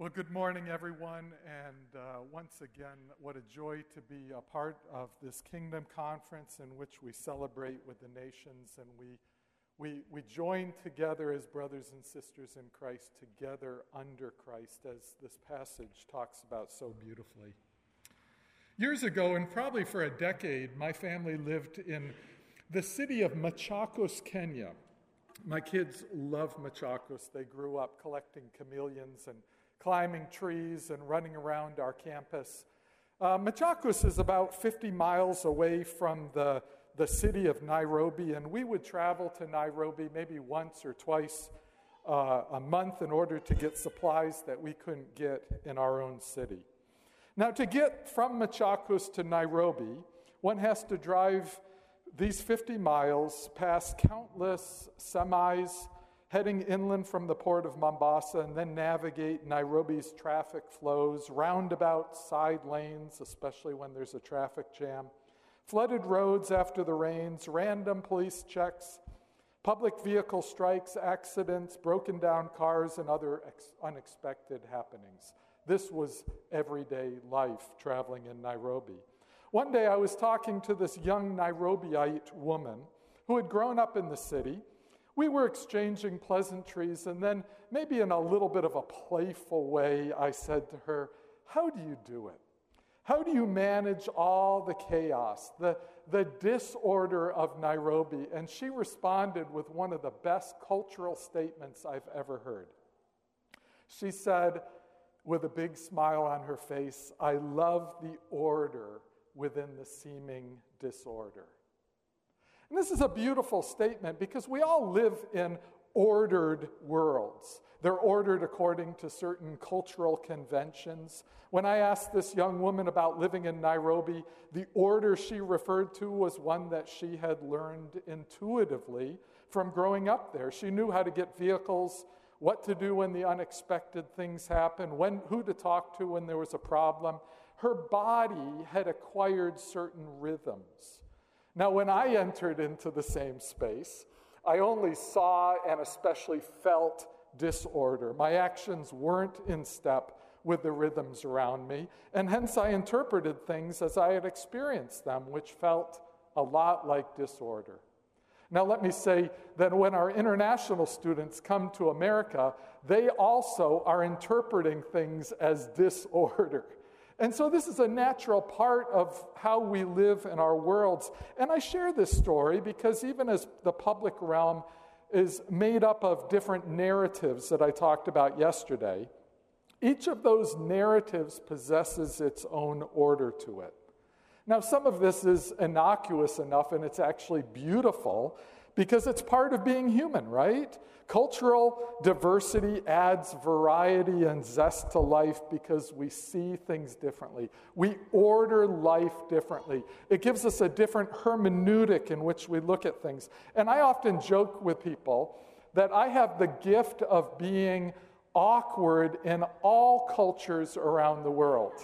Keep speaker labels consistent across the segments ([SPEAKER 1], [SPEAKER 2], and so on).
[SPEAKER 1] Well, good morning, everyone. And uh, once again, what a joy to be a part of this Kingdom Conference in which we celebrate with the nations and we, we, we join together as brothers and sisters in Christ, together under Christ, as this passage talks about so beautifully. Years ago, and probably for a decade, my family lived in the city of Machakos, Kenya. My kids love Machakos. They grew up collecting chameleons and climbing trees and running around our campus. Uh, Machakos is about 50 miles away from the, the city of Nairobi, and we would travel to Nairobi maybe once or twice uh, a month in order to get supplies that we couldn't get in our own city. Now, to get from Machakos to Nairobi, one has to drive these 50 miles past countless semis heading inland from the port of Mombasa and then navigate Nairobi's traffic flows, roundabout side lanes, especially when there's a traffic jam, flooded roads after the rains, random police checks, public vehicle strikes, accidents, broken down cars, and other ex- unexpected happenings. This was everyday life traveling in Nairobi. One day I was talking to this young Nairobiite woman who had grown up in the city we were exchanging pleasantries, and then, maybe in a little bit of a playful way, I said to her, How do you do it? How do you manage all the chaos, the, the disorder of Nairobi? And she responded with one of the best cultural statements I've ever heard. She said, with a big smile on her face, I love the order within the seeming disorder. And this is a beautiful statement because we all live in ordered worlds. They're ordered according to certain cultural conventions. When I asked this young woman about living in Nairobi, the order she referred to was one that she had learned intuitively from growing up there. She knew how to get vehicles, what to do when the unexpected things happen, when, who to talk to when there was a problem. Her body had acquired certain rhythms. Now, when I entered into the same space, I only saw and especially felt disorder. My actions weren't in step with the rhythms around me, and hence I interpreted things as I had experienced them, which felt a lot like disorder. Now, let me say that when our international students come to America, they also are interpreting things as disorder. And so, this is a natural part of how we live in our worlds. And I share this story because even as the public realm is made up of different narratives that I talked about yesterday, each of those narratives possesses its own order to it. Now, some of this is innocuous enough and it's actually beautiful because it's part of being human, right? Cultural diversity adds variety and zest to life because we see things differently. We order life differently. It gives us a different hermeneutic in which we look at things. And I often joke with people that I have the gift of being awkward in all cultures around the world.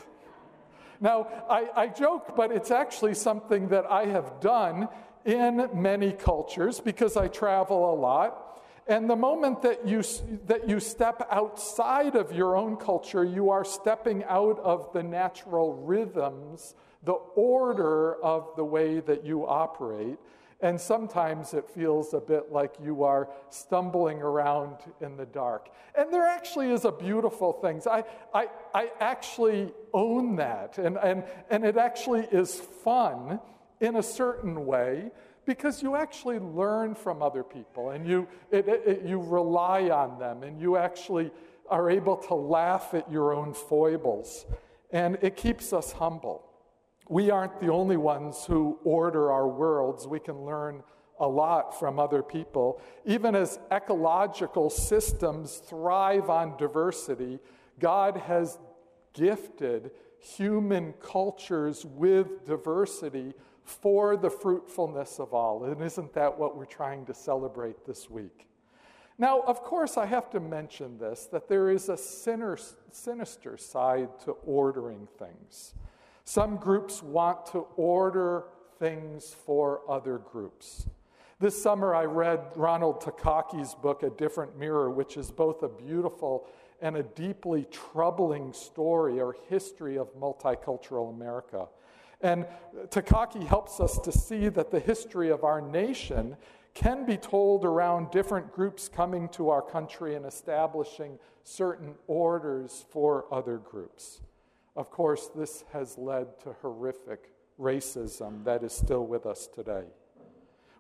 [SPEAKER 1] Now, I, I, joke, but it's actually something that I have done in many cultures because I travel a lot. And the moment that you, that you step outside of your own culture, you are stepping out of the natural rhythms, the order of the way that you operate. And sometimes it feels a bit like you are stumbling around in the dark. And there actually is a beautiful thing. I, I, I actually own that. And, and, and it actually is fun in a certain way because you actually learn from other people and you, it, it, you rely on them and you actually are able to laugh at your own foibles. And it keeps us humble. We aren't the only ones who order our worlds. We can learn a lot from other people. Even as ecological systems thrive on diversity, God has gifted human cultures with diversity for the fruitfulness of all. And isn't that what we're trying to celebrate this week? Now, of course, I have to mention this that there is a sinister side to ordering things. Some groups want to order things for other groups. This summer, I read Ronald Takaki's book, A Different Mirror, which is both a beautiful and a deeply troubling story or history of multicultural America. And Takaki helps us to see that the history of our nation can be told around different groups coming to our country and establishing certain orders for other groups. Of course, this has led to horrific racism that is still with us today.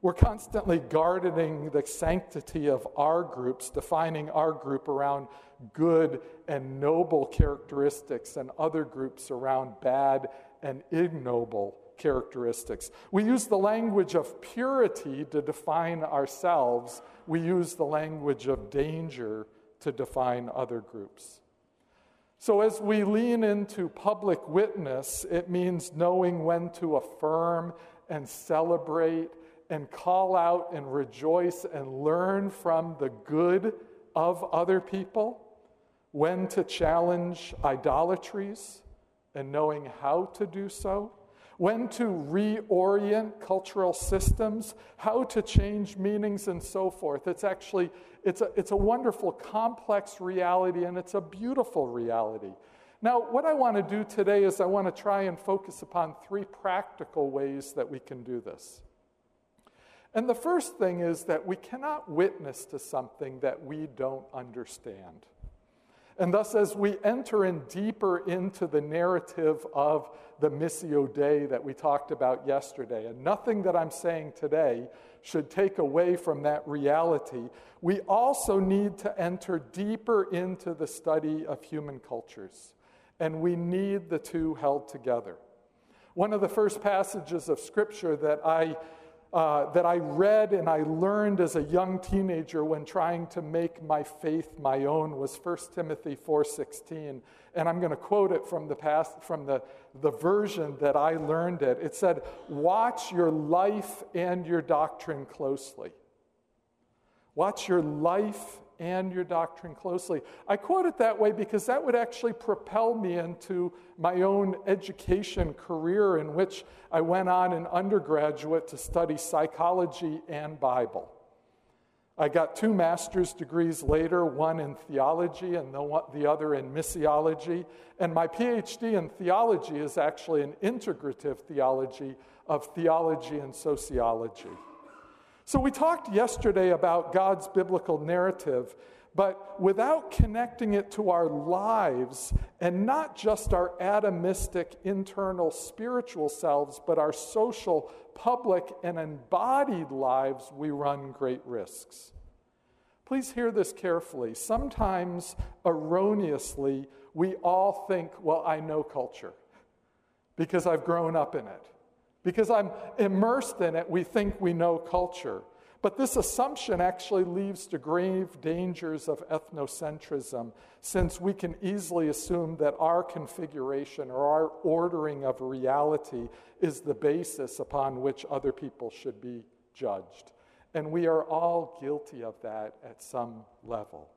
[SPEAKER 1] We're constantly guarding the sanctity of our groups, defining our group around good and noble characteristics, and other groups around bad and ignoble characteristics. We use the language of purity to define ourselves, we use the language of danger to define other groups. So, as we lean into public witness, it means knowing when to affirm and celebrate and call out and rejoice and learn from the good of other people, when to challenge idolatries and knowing how to do so, when to reorient cultural systems, how to change meanings, and so forth. It's actually it's a, it's a wonderful, complex reality, and it's a beautiful reality. Now, what I want to do today is I want to try and focus upon three practical ways that we can do this. And the first thing is that we cannot witness to something that we don't understand. And thus, as we enter in deeper into the narrative of the Missio Dei that we talked about yesterday, and nothing that I'm saying today should take away from that reality, we also need to enter deeper into the study of human cultures. And we need the two held together. One of the first passages of Scripture that I uh, that I read and I learned as a young teenager when trying to make my faith my own was 1 Timothy 4:16 and I'm going to quote it from the past from the, the version that I learned it. It said, "Watch your life and your doctrine closely." Watch your life and your doctrine closely. I quote it that way because that would actually propel me into my own education career, in which I went on in undergraduate to study psychology and Bible. I got two master's degrees later, one in theology and the, the other in missiology. And my PhD in theology is actually an integrative theology of theology and sociology. So, we talked yesterday about God's biblical narrative, but without connecting it to our lives, and not just our atomistic internal spiritual selves, but our social, public, and embodied lives, we run great risks. Please hear this carefully. Sometimes, erroneously, we all think, well, I know culture because I've grown up in it. Because I'm immersed in it, we think we know culture. But this assumption actually leads to grave dangers of ethnocentrism, since we can easily assume that our configuration or our ordering of reality is the basis upon which other people should be judged. And we are all guilty of that at some level.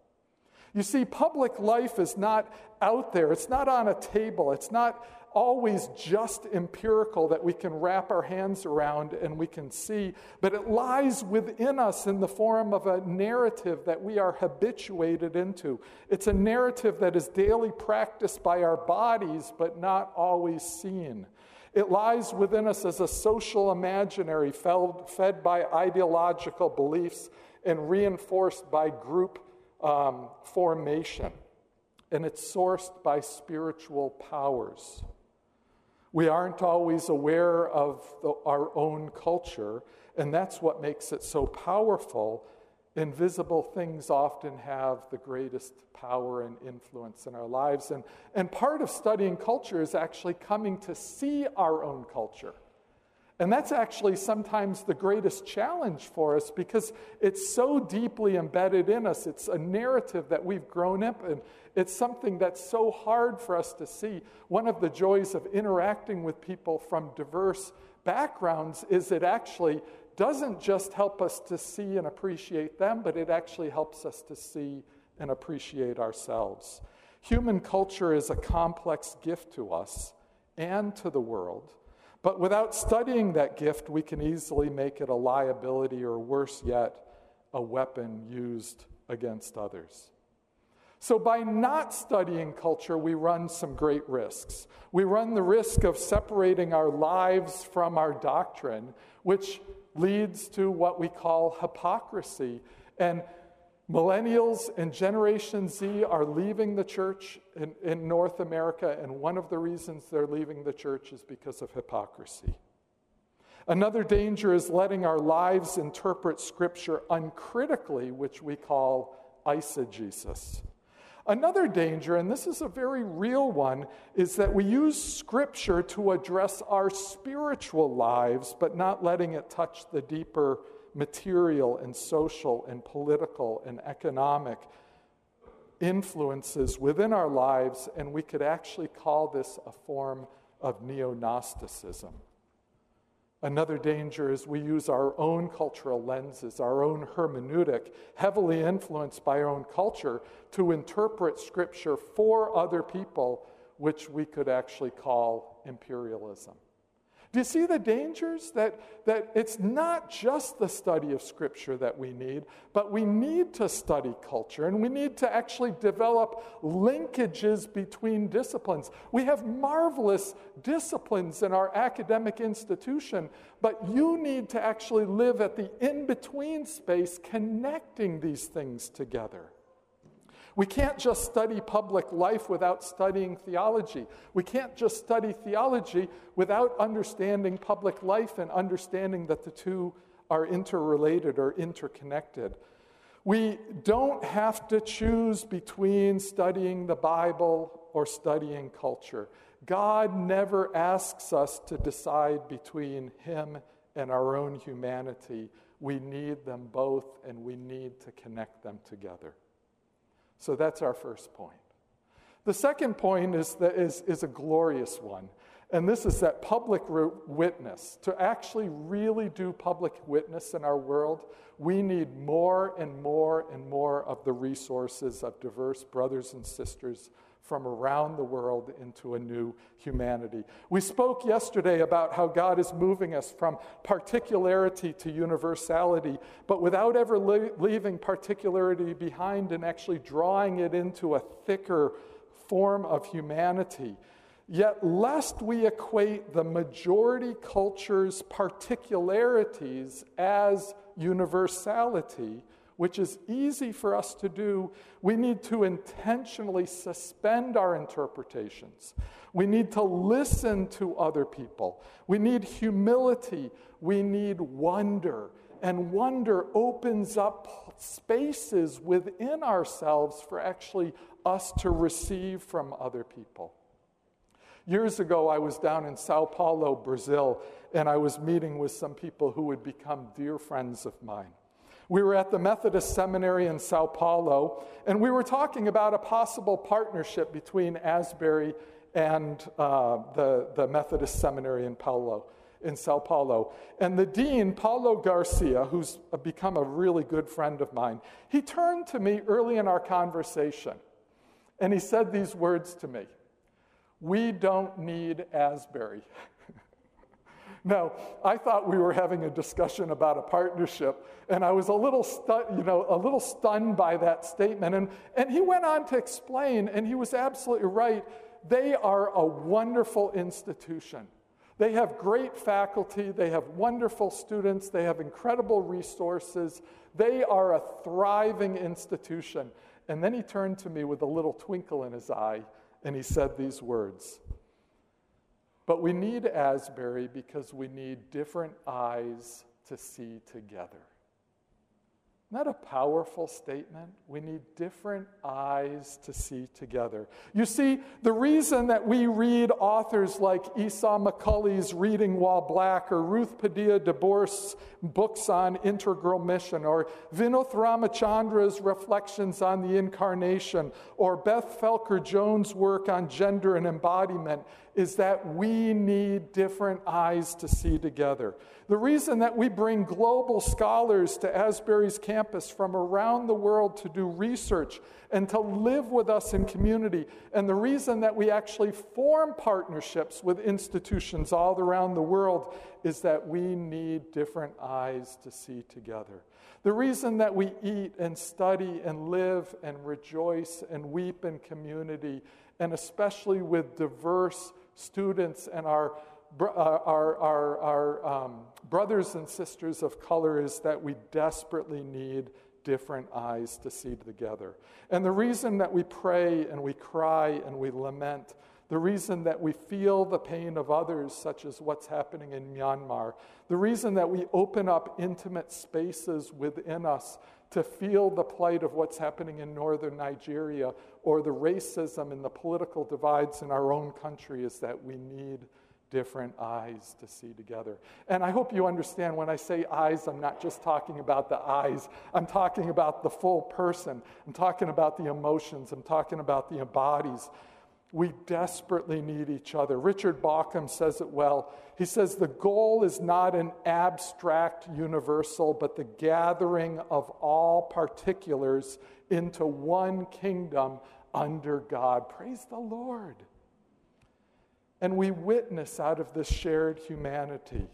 [SPEAKER 1] You see, public life is not out there, it's not on a table, it's not always just empirical that we can wrap our hands around and we can see, but it lies within us in the form of a narrative that we are habituated into. It's a narrative that is daily practiced by our bodies, but not always seen. It lies within us as a social imaginary fed by ideological beliefs and reinforced by group um, formation. And it's sourced by spiritual powers. We aren't always aware of the, our own culture, and that's what makes it so powerful. Invisible things often have the greatest power and influence in our lives. And, and part of studying culture is actually coming to see our own culture. And that's actually sometimes the greatest challenge for us because it's so deeply embedded in us. It's a narrative that we've grown up in. It's something that's so hard for us to see. One of the joys of interacting with people from diverse backgrounds is it actually doesn't just help us to see and appreciate them, but it actually helps us to see and appreciate ourselves. Human culture is a complex gift to us and to the world. But without studying that gift, we can easily make it a liability or worse yet, a weapon used against others. So, by not studying culture, we run some great risks. We run the risk of separating our lives from our doctrine, which leads to what we call hypocrisy. And millennials and Generation Z are leaving the church in, in North America, and one of the reasons they're leaving the church is because of hypocrisy. Another danger is letting our lives interpret Scripture uncritically, which we call eisegesis. Another danger, and this is a very real one, is that we use Scripture to address our spiritual lives, but not letting it touch the deeper material and social and political and economic influences within our lives, and we could actually call this a form of neo Gnosticism. Another danger is we use our own cultural lenses, our own hermeneutic, heavily influenced by our own culture, to interpret Scripture for other people, which we could actually call imperialism. Do you see the dangers? That, that it's not just the study of Scripture that we need, but we need to study culture and we need to actually develop linkages between disciplines. We have marvelous disciplines in our academic institution, but you need to actually live at the in between space connecting these things together. We can't just study public life without studying theology. We can't just study theology without understanding public life and understanding that the two are interrelated or interconnected. We don't have to choose between studying the Bible or studying culture. God never asks us to decide between Him and our own humanity. We need them both and we need to connect them together. So that's our first point. The second point is, that is, is a glorious one, and this is that public witness. To actually really do public witness in our world, we need more and more and more of the resources of diverse brothers and sisters from around the world into a new humanity. We spoke yesterday about how God is moving us from particularity to universality, but without ever leaving particularity behind and actually drawing it into a thicker form of humanity. Yet, lest we equate the majority culture's particularities as universality, which is easy for us to do, we need to intentionally suspend our interpretations. We need to listen to other people. We need humility. We need wonder. And wonder opens up spaces within ourselves for actually us to receive from other people. Years ago, I was down in Sao Paulo, Brazil, and I was meeting with some people who would become dear friends of mine. We were at the Methodist Seminary in Sao Paulo, and we were talking about a possible partnership between Asbury and uh, the, the Methodist Seminary in Paulo, in Sao Paulo. And the dean, Paulo Garcia, who's become a really good friend of mine, he turned to me early in our conversation, and he said these words to me. We don't need Asbury. Now, I thought we were having a discussion about a partnership, and I was a little, stu- you know, a little stunned by that statement. And, and he went on to explain, and he was absolutely right. They are a wonderful institution. They have great faculty, they have wonderful students, they have incredible resources. They are a thriving institution. And then he turned to me with a little twinkle in his eye, and he said these words but we need Asbury because we need different eyes to see together. Isn't that a powerful statement? We need different eyes to see together. You see, the reason that we read authors like Esau McCaulley's Reading While Black or Ruth Padilla DeBorst's books on integral mission or Vinod Ramachandra's reflections on the incarnation or Beth Felker Jones' work on gender and embodiment is that we need different eyes to see together. The reason that we bring global scholars to Asbury's campus campus from around the world to do research and to live with us in community. And the reason that we actually form partnerships with institutions all around the world is that we need different eyes to see together. The reason that we eat and study and live and rejoice and weep in community, and especially with diverse students and our, our, our, our um, brothers and sisters of color, is that we desperately need different eyes to see together. And the reason that we pray and we cry and we lament the reason that we feel the pain of others, such as what's happening in Myanmar, the reason that we open up intimate spaces within us to feel the plight of what's happening in northern Nigeria or the racism and the political divides in our own country is that we need different eyes to see together. And I hope you understand when I say eyes, I'm not just talking about the eyes, I'm talking about the full person. I'm talking about the emotions, I'm talking about the bodies. We desperately need each other. Richard Bauckham says it well. He says the goal is not an abstract universal, but the gathering of all particulars into one kingdom under God. Praise the Lord. And we witness out of this shared humanity.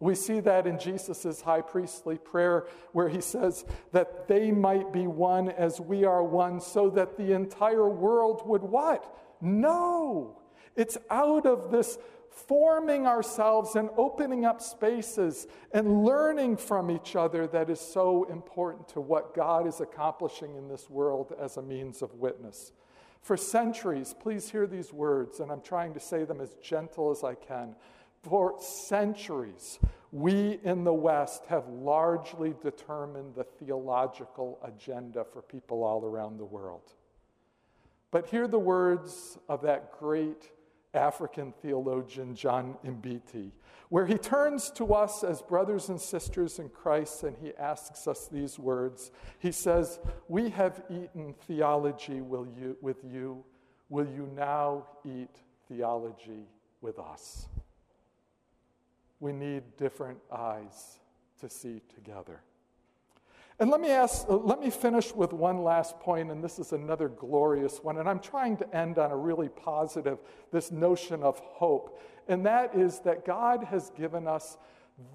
[SPEAKER 1] We see that in Jesus' high priestly prayer, where he says that they might be one as we are one, so that the entire world would what? No. It's out of this forming ourselves and opening up spaces and learning from each other that is so important to what God is accomplishing in this world as a means of witness. For centuries, please hear these words, and I'm trying to say them as gentle as I can. For centuries, we in the West have largely determined the theological agenda for people all around the world. But hear the words of that great African theologian, John Mbiti, where he turns to us as brothers and sisters in Christ and he asks us these words. He says, We have eaten theology with you. Will you now eat theology with us? we need different eyes to see together. And let me ask, uh, let me finish with one last point, and this is another glorious one. And I'm trying to end on a really positive, this notion of hope. And that is that God has given us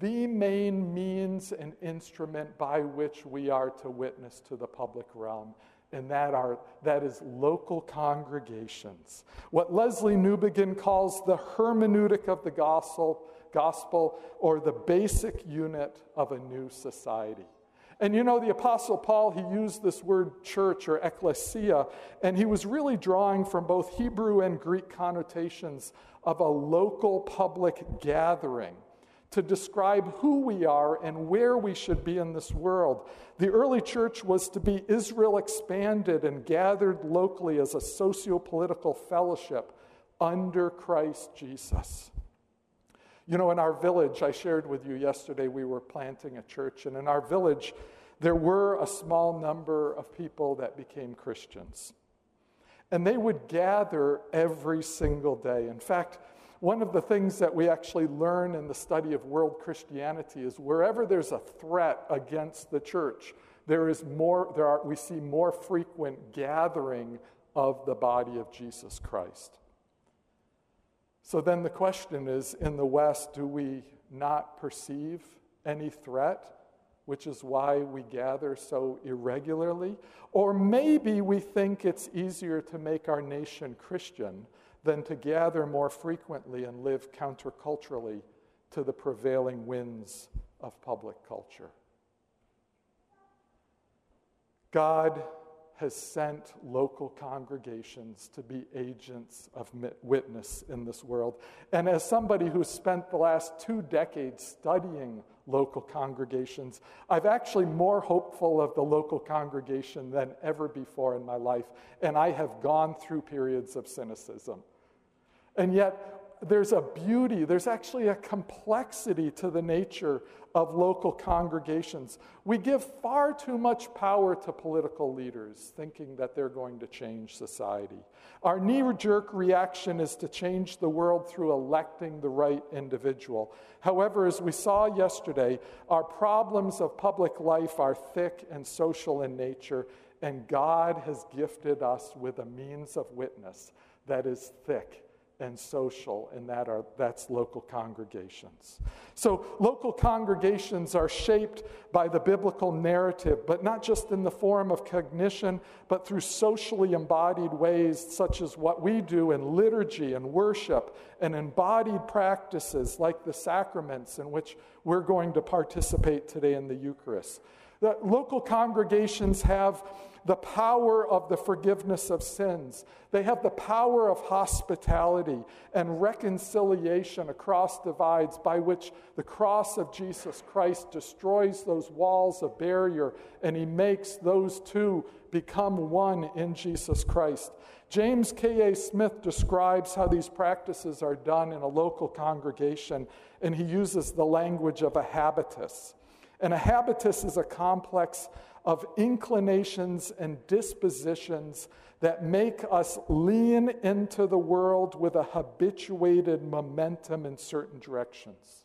[SPEAKER 1] the main means and instrument by which we are to witness to the public realm. And that, are, that is local congregations. What Lesslie Newbigin calls the hermeneutic of the gospel, gospel or the basic unit of a new society. And you know, the Apostle Paul, he used this word church or ecclesia, and he was really drawing from both Hebrew and Greek connotations of a local public gathering to describe who we are and where we should be in this world. The early church was to be Israel expanded and gathered locally as a socio political fellowship under Christ Jesus. You know, in our village, I shared with you yesterday, we were planting a church, and in our village, there were a small number of people that became Christians. And they would gather every single day. In fact, one of the things that we actually learn in the study of world Christianity is wherever there's a threat against the church, there is more, there are, we see more frequent gathering of the body of Jesus Christ. So then the question is in the West, do we not perceive any threat, which is why we gather so irregularly? Or maybe we think it's easier to make our nation Christian than to gather more frequently and live counterculturally to the prevailing winds of public culture. God has sent local congregations to be agents of witness in this world. And as somebody who spent the last two decades studying local congregations, I've actually more hopeful of the local congregation than ever before in my life. And I have gone through periods of cynicism. And yet, there's a beauty, there's actually a complexity to the nature of local congregations. We give far too much power to political leaders, thinking that they're going to change society. Our knee jerk reaction is to change the world through electing the right individual. However, as we saw yesterday, our problems of public life are thick and social in nature, and God has gifted us with a means of witness that is thick and social, and that are, that's local congregations. So, local congregations are shaped by the biblical narrative, but not just in the form of cognition, but through socially embodied ways, such as what we do in liturgy and worship, and embodied practices like the sacraments in which we're going to participate today in the Eucharist. The local congregations have the power of the forgiveness of sins. They have the power of hospitality and reconciliation across divides by which the cross of Jesus Christ destroys those walls of barrier and he makes those two become one in Jesus Christ. James K.A. Smith describes how these practices are done in a local congregation, and he uses the language of a habitus. And a habitus is a complex of inclinations and dispositions that make us lean into the world with a habituated momentum in certain directions.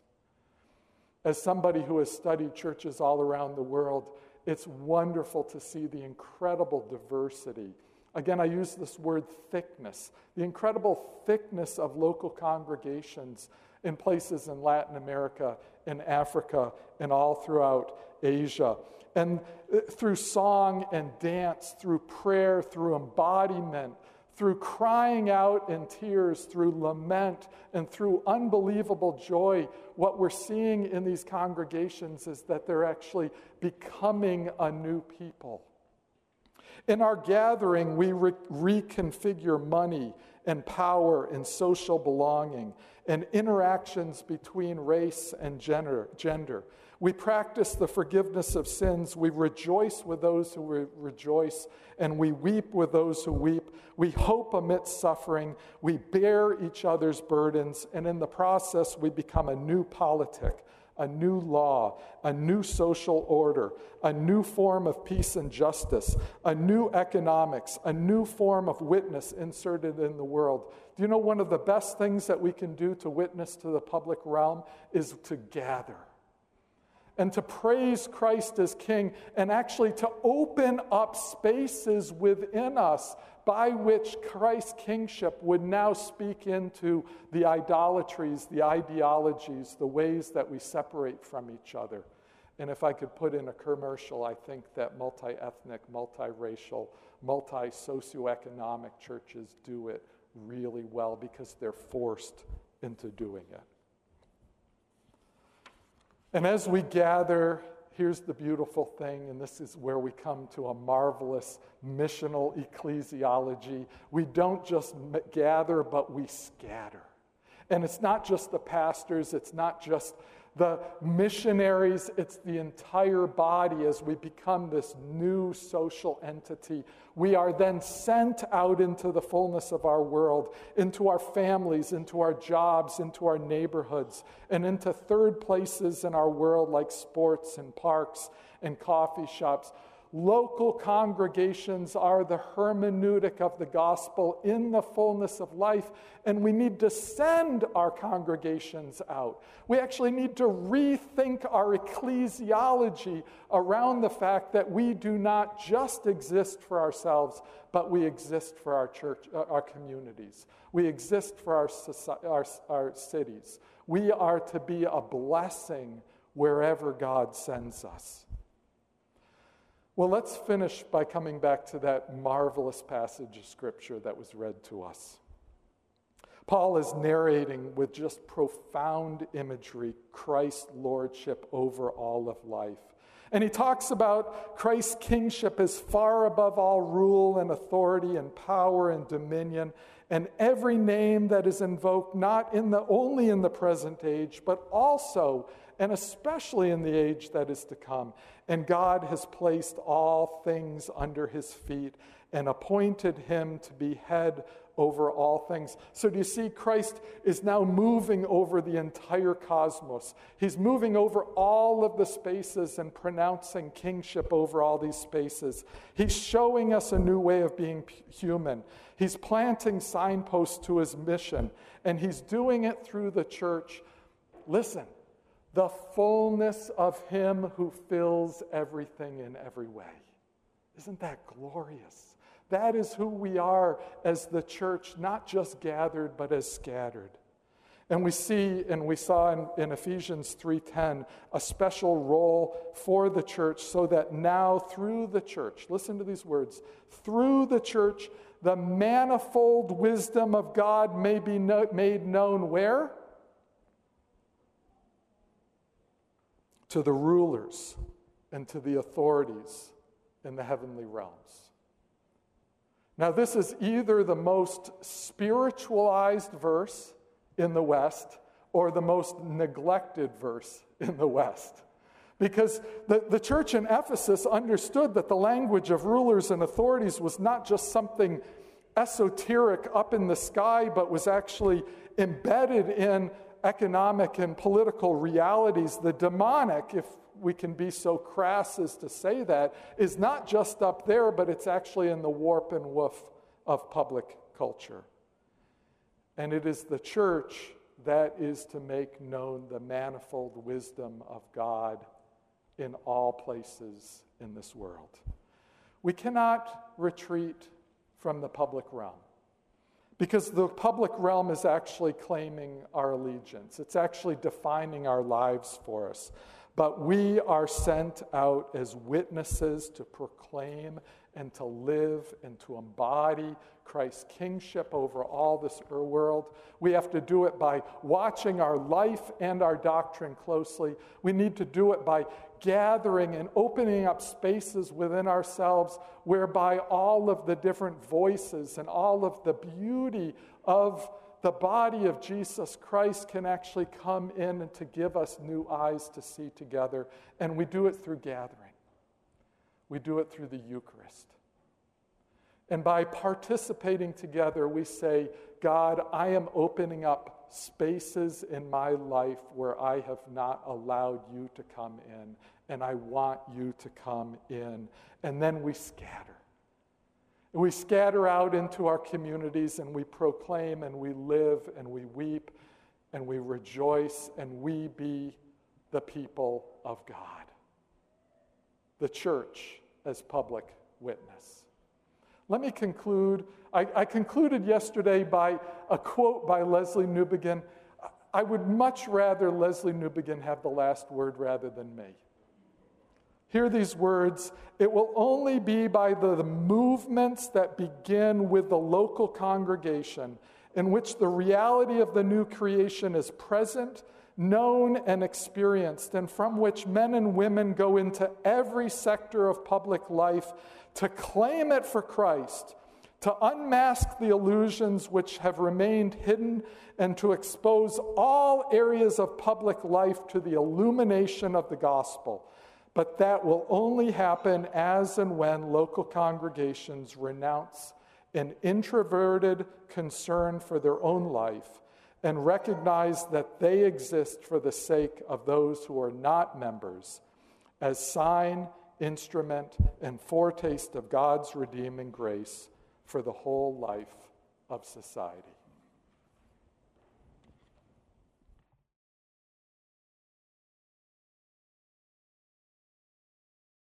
[SPEAKER 1] As somebody who has studied churches all around the world, it's wonderful to see the incredible diversity. Again, I use this word thickness, the incredible thickness of local congregations in places in Latin America, in Africa, and all throughout Asia. And uh, through song and dance, through prayer, through embodiment, through crying out in tears, through lament, and through unbelievable joy, what we're seeing in these congregations is that they're actually becoming a new people. In our gathering, we re- reconfigure money and power and social belonging and interactions between race and gender. gender. We practice the forgiveness of sins. We rejoice with those who re- rejoice, and we weep with those who weep. We hope amidst suffering. We bear each other's burdens, and in the process, we become a new politic, a new law, a new social order, a new form of peace and justice, a new economics, a new form of witness inserted in the world. Do you know one of the best things that we can do to witness to the public realm is to gather? And to praise Christ as King, and actually to open up spaces within us by which Christ's kingship would now speak into the idolatries, the ideologies, the ways that we separate from each other. And if I could put in a commercial, I think that multi ethnic, multiracial, multi socioeconomic churches do it really well because they're forced into doing it. And as we gather, here's the beautiful thing, and this is where we come to a marvelous missional ecclesiology. We don't just gather, but we scatter. And it's not just the pastors, it's not just the missionaries, it's the entire body as we become this new social entity. We are then sent out into the fullness of our world, into our families, into our jobs, into our neighborhoods, and into third places in our world like sports and parks and coffee shops Local congregations are the hermeneutic of the gospel in the fullness of life, and we need to send our congregations out. We actually need to rethink our ecclesiology around the fact that we do not just exist for ourselves, but we exist for our church, uh, our communities. We exist for our, our, our cities. We are to be a blessing wherever God sends us. Well, let's finish by coming back to that marvelous passage of Scripture that was read to us. Paul is narrating with just profound imagery Christ's lordship over all of life. And he talks about Christ's kingship as far above all rule and authority and power and dominion and every name that is invoked not in the only in the present age but also and especially in the age that is to come. And God has placed all things under his feet and appointed him to be head over all things. So, do you see, Christ is now moving over the entire cosmos. He's moving over all of the spaces and pronouncing kingship over all these spaces. He's showing us a new way of being human. He's planting signposts to his mission, and he's doing it through the church. Listen, the fullness of him who fills everything in every way. Isn't that glorious? That is who we are as the church, not just gathered, but as scattered. And we see, and we saw in, in Ephesians 3:10, a special role for the church, so that now through the church, listen to these words, through the church, the manifold wisdom of God may be no, made known where? To the rulers and to the authorities in the heavenly realms. Now, this is either the most spiritualized verse in the West or the most neglected verse in the West. Because the, the church in Ephesus understood that the language of rulers and authorities was not just something esoteric up in the sky, but was actually embedded in economic and political realities. The demonic, if we can be so crass as to say that, is not just up there, but it's actually in the warp and woof of public culture. And it is the church that is to make known the manifold wisdom of God in all places in this world. We cannot retreat from the public realm because the public realm is actually claiming our allegiance, it's actually defining our lives for us. But we are sent out as witnesses to proclaim and to live and to embody Christ's kingship over all this er world. We have to do it by watching our life and our doctrine closely. We need to do it by gathering and opening up spaces within ourselves whereby all of the different voices and all of the beauty of the body of Jesus Christ can actually come in and to give us new eyes to see together. And we do it through gathering, we do it through the Eucharist. And by participating together, we say, God, I am opening up spaces in my life where I have not allowed you to come in, and I want you to come in. And then we scatter. We scatter out into our communities and we proclaim and we live and we weep and we rejoice and we be the people of God. The church as public witness. Let me conclude. I, I concluded yesterday by a quote by Lesslie Newbigin. I would much rather Lesslie Newbigin have the last word rather than me. Hear these words it will only be by the, the, movements that begin with the local congregation, in which the reality of the new creation is present, known, and experienced, and from which men and women go into every sector of public life to claim it for Christ, to unmask the illusions which have remained hidden, and to expose all areas of public life to the illumination of the gospel. But that will only happen as and when local congregations renounce an introverted concern for their own life and recognize that they exist for the sake of those who are not members as sign, instrument, and foretaste of God's redeeming grace for the whole life of society.